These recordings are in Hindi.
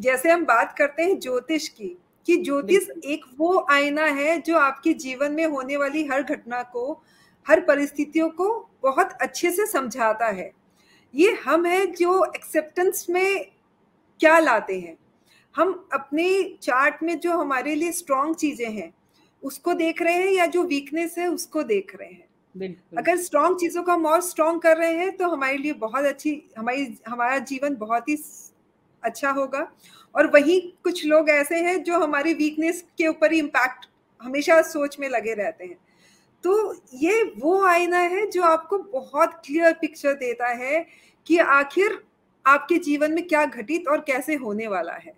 जैसे हम बात करते हैं ज्योतिष की कि ज्योतिष एक वो आईना है जो आपके जीवन में होने वाली हर घटना को हर परिस्थितियों को बहुत अच्छे से समझाता है। ये हम है जो एक्सेप्टेंस में क्या लाते हैं। हम अपने चार्ट में जो हमारे लिए स्ट्रॉन्ग चीज़ें हैं उसको देख रहे हैं या जो वीकनेस है उसको देख रहे हैं। अगर स्ट्रॉन्ग चीज़ों को हम और स्ट्रॉन्ग कर रहे हैं तो हमारे लिए बहुत अच्छी हमारी हमारा जीवन बहुत ही अच्छा होगा। और वही कुछ लोग ऐसे हैं जो हमारी वीकनेस के ऊपर ही इम्पैक्ट हमेशा सोच में लगे रहते हैं। तो ये वो आईना है जो आपको बहुत क्लियर पिक्चर देता है कि आखिर आपके जीवन में क्या घटित और कैसे होने वाला है।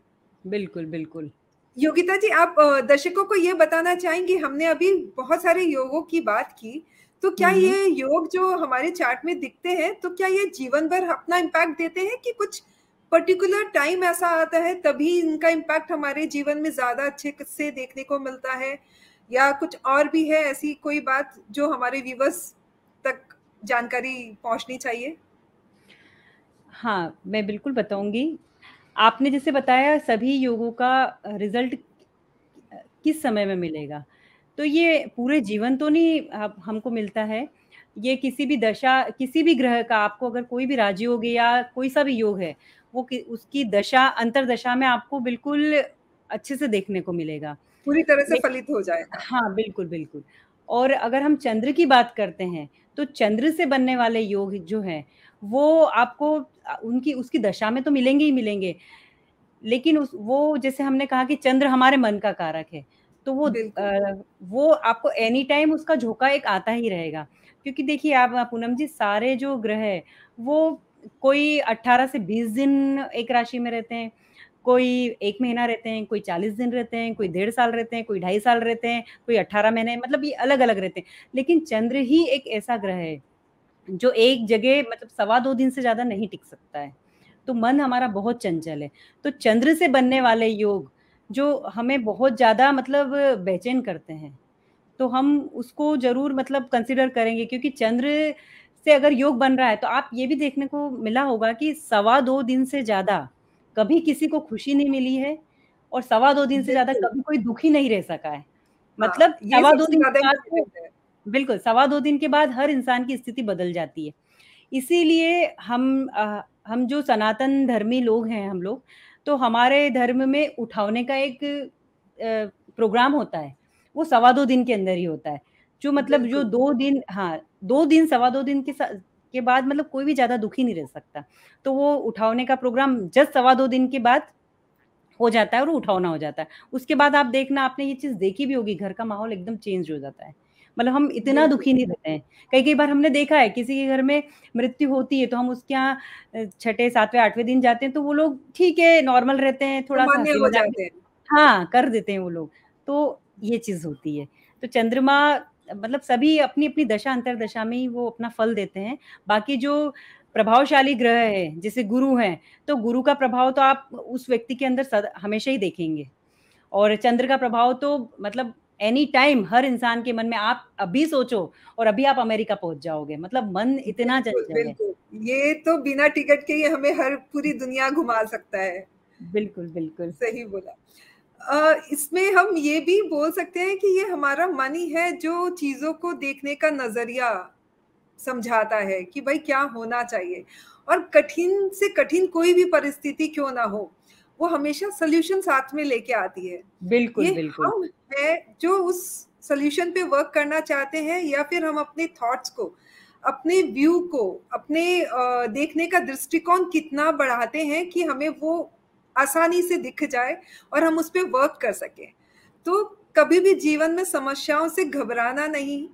बिल्कुल बिल्कुल। योगिता जी आप दर्शकों को ये बताना चाहेंगे हमने अभी बहुत सारे योगों की बात की तो क्या ये योग जो हमारे चार्ट में दिखते हैं तो क्या ये जीवन भर अपना इम्पैक्ट देते हैं कि कुछ पर्टिकुलर टाइम ऐसा आता है, तभी इनका इम्पैक्ट हमारे जीवन में ज़्यादा अच्छे से देखने को मिलता है। या कुछ और भी है ऐसी कोई बात जो हमारे व्यूवर्स तक जानकारी पहुंचनी चाहिए? हाँ मैं बिल्कुल बताऊँगी। आपने जैसे बताया, सभी योगों का रिज़ल्ट किस समय में मिलेगा? तो ये पूरे जीवन तो नहीं हमको मिलता है। ये किसी भी दशा, किसी भी ग्रह का आपको अगर कोई भी राजयोग या कोई सा भी योग है वो कि, उसकी दशा अंतर दशा में आपको बिल्कुल अच्छे से देखने को मिलेगा। पूरी तरह से फलित हो जाए। हाँ बिल्कुल बिल्कुल। और अगर हम चंद्र की बात करते हैं तो चंद्र से बनने वाले योग जो है वो आपको उनकी उसकी दशा में तो मिलेंगे ही मिलेंगे। लेकिन उस वो जैसे हमने कहा कि चंद्र हमारे मन का कारक है तो वो आ, वो आपको एनी टाइम उसका झोंका एक आता ही रहेगा। क्योंकि देखिए आप पूनम जी सारे जो ग्रह है वो कोई 18 से 20 दिन एक राशि में रहते हैं, कोई एक महीना रहते हैं, कोई 40 दिन रहते हैं, कोई डेढ़ साल रहते हैं, कोई ढाई साल रहते हैं, कोई 18 महीने मतलब ये अलग अलग रहते हैं। लेकिन चंद्र ही एक ऐसा ग्रह है, जो एक जगह मतलब सवा दो दिन से ज़्यादा नहीं टिक सकता है। तो मन हमारा बहुत चंचल है। तो चंद्र से बनने वाले योग, जो हमें बहुत ज़्यादा मतलब बेचैन करते हैं तो हम उसको ज़रूर मतलब कंसिडर करेंगे, क्योंकि चंद्र से अगर योग बन रहा है तो आप ये भी देखने को मिला होगा कि सवा दो दिन से ज़्यादा कभी किसी को खुशी नहीं मिली है और सवा दो दिन से ज़्यादा कभी कोई दुखी नहीं रह सका है। हाँ, मतलब सवा दो दिन के बाद बिल्कुल सवा दो दिन के बाद हर इंसान की स्थिति बदल जाती है। इसीलिए हम आ, हम जो सनातन धर्मी लोग हैं हम लोग तो हमारे धर्म में उठाने का एक आ, प्रोग्राम होता है। वो सवा दो दिन के अंदर ही होता है। जो मतलब जो दो दिन हाँ दो दिन सवा दो दिन के के बाद मतलब कोई भी ज़्यादा दुखी नहीं रह सकता। तो वो उठाने का प्रोग्राम जस्ट सवा दो दिन के बाद हो जाता है और उठावना हो जाता है। उसके बाद आप देखना आपने ये चीज़ देखी भी होगी घर का माहौल एकदम चेंज हो जाता है। मतलब हम इतना दुखी नहीं रहते हैं। कई कई बार हमने देखा है किसी के घर में मृत्यु होती है तो हम उसके यहाँ छठे सातवें आठवें दिन जाते हैं तो वो लोग ठीक है नॉर्मल रहते हैं थोड़ा सा हाँ कर देते हैं वो लोग। तो ये चीज़ होती है। तो चंद्रमा मतलब सभी अपनी अपनी दशा अंतर दशा में ही वो अपना फल देते हैं। बाकी जो प्रभावशाली ग्रह है जैसे गुरु हैं तो गुरु का प्रभाव तो आप उस व्यक्ति के अंदर हमेशा ही देखेंगे। और चंद्र का प्रभाव तो मतलब एनी टाइम हर इंसान के मन में आप अभी सोचो और अभी आप अमेरिका पहुँच जाओगे। मतलब मन इतना चंचल है ये तो बिना टिकट के ही हमें हर पूरी दुनिया घुमा सकता है। बिल्कुल बिल्कुल। सही बोला। इसमें हम ये भी बोल सकते हैं कि ये हमारा मन ही है जो चीज़ों को देखने का नज़रिया समझाता है कि भाई क्या होना चाहिए। और कठिन से कठिन कोई भी परिस्थिति क्यों ना हो वो हमेशा सोल्यूशन साथ में लेके आती है। बिल्कुल ये बिल्कुल। हम है जो उस सोल्यूशन पे वर्क करना चाहते हैं या फिर हम अपने थॉट्स को अपने व्यू को अपने देखने का दृष्टिकोण कितना बढ़ाते हैं कि हमें वो आसानी से दिख जाए और हम उस पर वर्क कर सके। तो कभी भी जीवन में समस्याओं से घबराना नहीं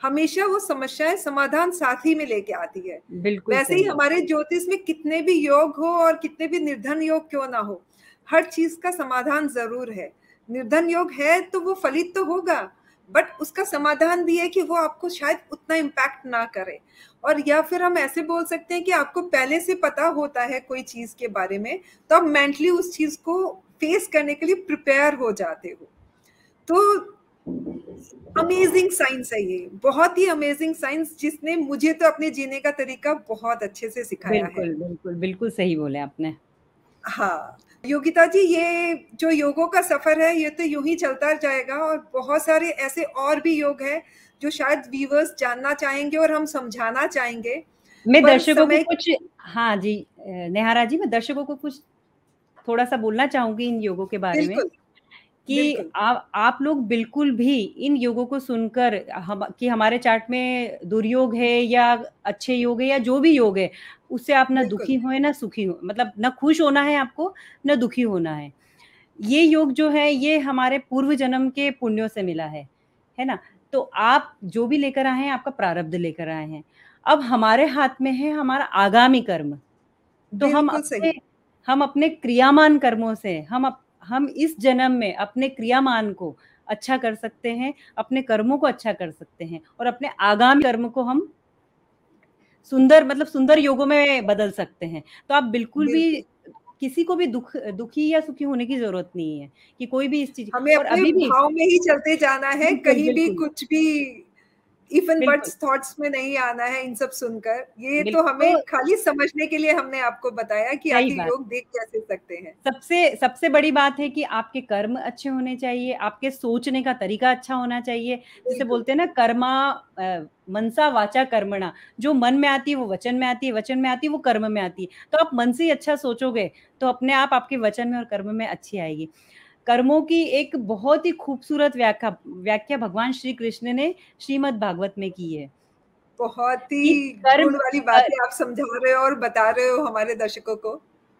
हमेशा वो समस्याएँ समाधान साथ ही में लेके आती है। बिल्कुल वैसे ही हमारे ज्योतिष में कितने भी योग हो और कितने भी निर्धन योग क्यों ना हो हर चीज़ का समाधान ज़रूर है। निर्धन योग है तो वो फलित तो होगा बट उसका समाधान भी है कि वो आपको शायद उतना इम्पैक्ट ना करे। और या फिर हम ऐसे बोल सकते हैं कि आपको पहले से पता होता है कोई चीज़ के बारे में तो आप मेंटली उस चीज़ को फेस करने के लिए प्रिपेयर हो जाते हो। तो अमेजिंग साइंस है ये। बहुत ही अमेजिंग साइंस जिसने मुझे तो अपने जीने का तरीका बहुत अच्छे से सिखाया बिल्कुल, है बिल्कुल बिल्कुल सही बोले आपने। हाँ, योगिता जी ये जो योगों का सफ़र है ये तो यूँ ही चलता जाएगा और बहुत सारे ऐसे और भी योग हैं, जो शायद व्यूवर्स जानना चाहेंगे और हम समझाना चाहेंगे। मैं दर्शकों को कुछ हाँ जी, नेहारा जी मैं दर्शकों को कुछ थोड़ा-सा बोलना चाहूँगी इन योगों के बारे में, कि आ आप लोग बिल्कुल भी इन योगों को सुनकर हम कि हमारे चार्ट में दुर्योग है या अच्छे योग है या जो भी योग है, उससे आप ना दुखी होए ना सुखी हो मतलब ना खुश होना है आपको, ना दुखी होना है। ये योग जो है ये हमारे पूर्व जन्म के पुण्यों से मिला है, है ना? तो आप जो भी लेकर आए हैं आपका प्रारब्ध लेकर आए हैं। अब हमारे हाथ में है हमारा आगामी कर्म। तो हम अपने हम अपने क्रियामान कर्मों से हम अप हम इस जन्म में अपने क्रियामान को अच्छा कर सकते हैं, अपने कर्मों को अच्छा कर सकते हैं और अपने आगामी कर्म को हम सुंदर मतलब सुंदर योगों में बदल सकते हैं। तो आप बिल्कुल भी किसी को भी दुख दुखी या सुखी होने की ज़रूरत नहीं है, कि कोई भी इस चीज़ हमें और अपने अभी भी भाव में ही चलते जाना है, कहीं भी कुछ भी एंड बट्स थॉट्स में नहीं आना है इन सब सुनकर। ये तो हमें खाली समझने के लिए हमने आपको बताया कि बात। योग देख कैसे सकते हैं। सबसे सबसे बड़ी बात है कि आपके कर्म अच्छे होने चाहिए, आपके सोचने का तरीका अच्छा होना चाहिए। जैसे बोलते हैं ना कर्मा मनसा वाचा कर्मणा जो मन में आती है वो वचन में आती है, वचन में आती है वो कर्म में आती है। तो आप मन से ही अच्छा सोचोगे, तो अपने आप आपके वचन में और कर्म में अच्छी आएगी। कर्मों की एक बहुत ही खूबसूरत व्याख्या व्याख्या भगवान श्री कृष्ण ने श्रीमद् भागवत में की है। बहुत ही कर्म वाली बातें आप समझा रहे हो और बता रहे हो हमारे दर्शकों को।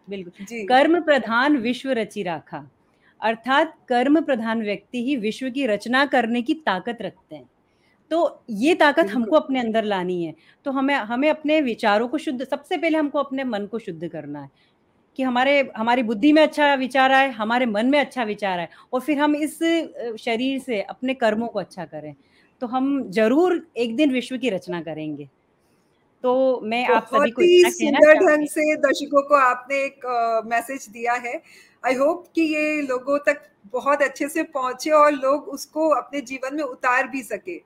बिल्कुल, कर्म प्रधान विश्व रचि राखा, अर्थात कर्म प्रधान व्यक्ति ही विश्व की रचना करने की ताकत रखते हैं। तो ये ताकत हमको अपने अंदर लानी है, तो हमें हमें अपने विचारों को शुद्ध सबसे पहले हमको अपने मन को शुद्ध करना है, कि हमारे हमारी बुद्धि में अच्छा विचार आए, हमारे मन में अच्छा विचार आए और फिर हम इस शरीर से अपने कर्मों को अच्छा करें। तो हम ज़रूर एक दिन विश्व की रचना करेंगे। तो मैं आप सभी को सुंदर ढंग से दर्शकों को आपने एक मैसेज दिया है। आई होप कि ये लोगों तक बहुत अच्छे से पहुँचे और लोग उसको अपने जीवन में उतार भी सकें।